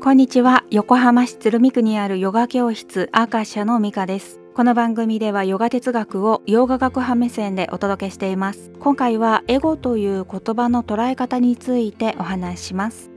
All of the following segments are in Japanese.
こんにちは。横浜市鶴見区にあるヨガ教室アーカシャのミカです。この番組ではヨガ哲学をヨガ学派目線でお届けしています。今回はエゴという言葉の捉え方についてお話しします。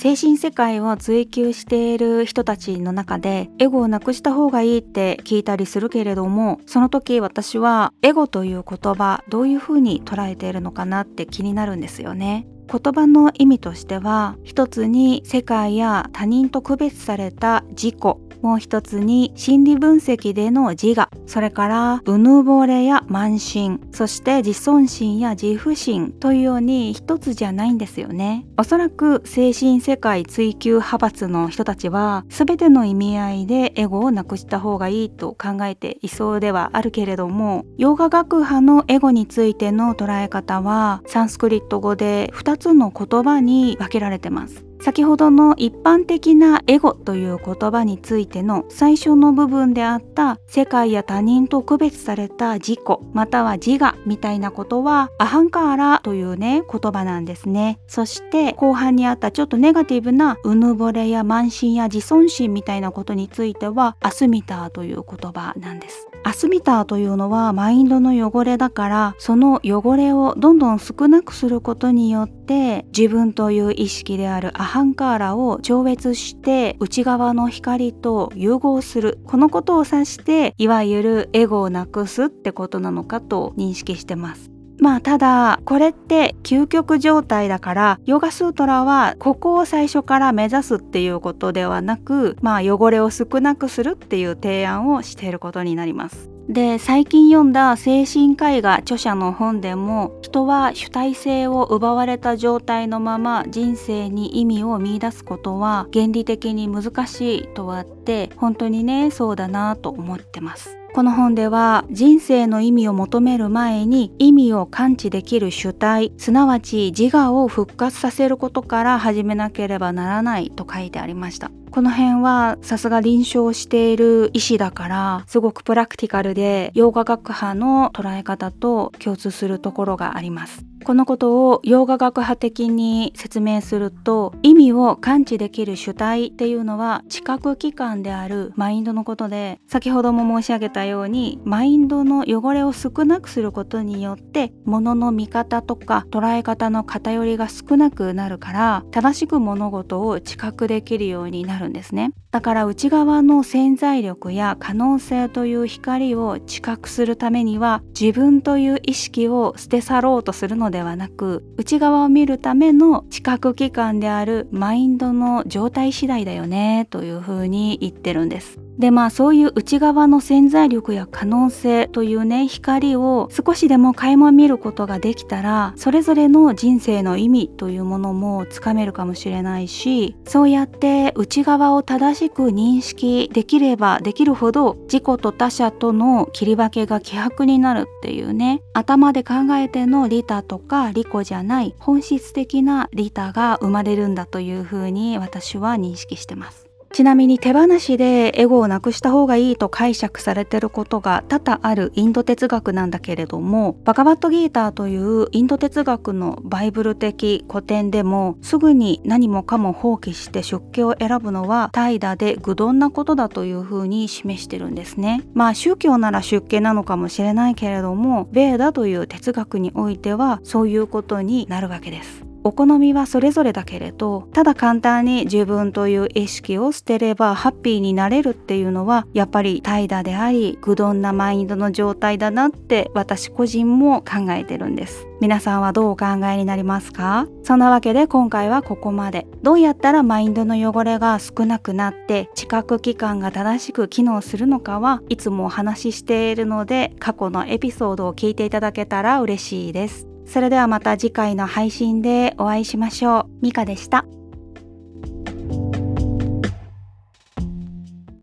精神世界を追求している人たちの中でエゴをなくした方がいいって聞いたりするけれどもその時私はエゴという言葉どういうふうに捉えているのかなって気になるんですよね。言葉の意味としては一つに世界や他人と区別された自己もう一つに心理分析での自我それからうぬぼれや慢心そして自尊心や自負心というように一つじゃないんですよね。おそらく精神世界追求派閥の人たちは全ての意味合いでエゴをなくした方がいいと考えていそうではあるけれどもヨガ学派のエゴについての捉え方はサンスクリット語で2つの言葉に分けられてます。先ほどの一般的なエゴという言葉についての最初の部分であった世界や他人と区別された自己または自我みたいなことはアハンカーラというね言葉なんですね。そして後半にあったちょっとネガティブなうぬぼれや慢心や自尊心みたいなことについてはアスミターという言葉なんです。アスミターというのはマインドの汚れだからその汚れをどんどん少なくすることによって自分という意識であるアハンカーラを超越して内側の光と融合するこのことを指していわゆるエゴをなくすってことなのかと認識してます。まあただこれって究極状態だからヨガスートラはここを最初から目指すっていうことではなくまあ汚れを少なくするっていう提案をしていることになります。で最近読んだ精神科医が著者の本でも人は主体性を奪われた状態のまま人生に意味を見いだすことは原理的に難しいとあって本当にねそうだなと思ってます。この本では人生の意味を求める前に意味を感知できる主体すなわち自我を復活させることから始めなければならないと書いてありました。この辺はさすが臨床している医師だからすごくプラクティカルで洋画学派の捉え方と共通するところがあります。このことを洋画学派的に説明すると意味を感知できる主体っていうのは知覚器官であるマインドのことで先ほども申し上げたようにマインドの汚れを少なくすることによって物の見方とか捉え方の偏りが少なくなるから正しく物事を知覚できるようになるんですね。だから内側の潜在力や可能性という光を知覚するためには自分という意識を捨て去ろうとするのではなく内側を見るための知覚器官であるマインドの状態次第だよねというふうに言ってるんです。でまあそういう内側の潜在力や可能性というね光を少しでも垣間見ることができたらそれぞれの人生の意味というものもつかめるかもしれないしそうやって内側を正しく認識できればできるほど自己と他者との切り分けが希薄になるっていうね頭で考えての利他とか利己じゃない本質的な利他が生まれるんだというふうに私は認識してます。ちなみに手放しでエゴをなくした方がいいと解釈されてることが多々あるインド哲学なんだけれどもバカバットギーターというインド哲学のバイブル的古典でもすぐに何もかも放棄して出家を選ぶのは怠惰で愚鈍なことだというふうに示してるんですね。まあ宗教なら出家なのかもしれないけれどもベーダという哲学においてはそういうことになるわけです。お好みはそれぞれだけれどただ簡単に自分という意識を捨てればハッピーになれるっていうのはやっぱり怠惰であり愚鈍なマインドの状態だなって私個人も考えてるんです。皆さんはどうお考えになりますか？そんなわけで今回はここまで。どうやったらマインドの汚れが少なくなって知覚器官が正しく機能するのかはいつもお話ししているので過去のエピソードを聞いていただけたら嬉しいです。それではまた次回の配信でお会いしましょう。ミカでした。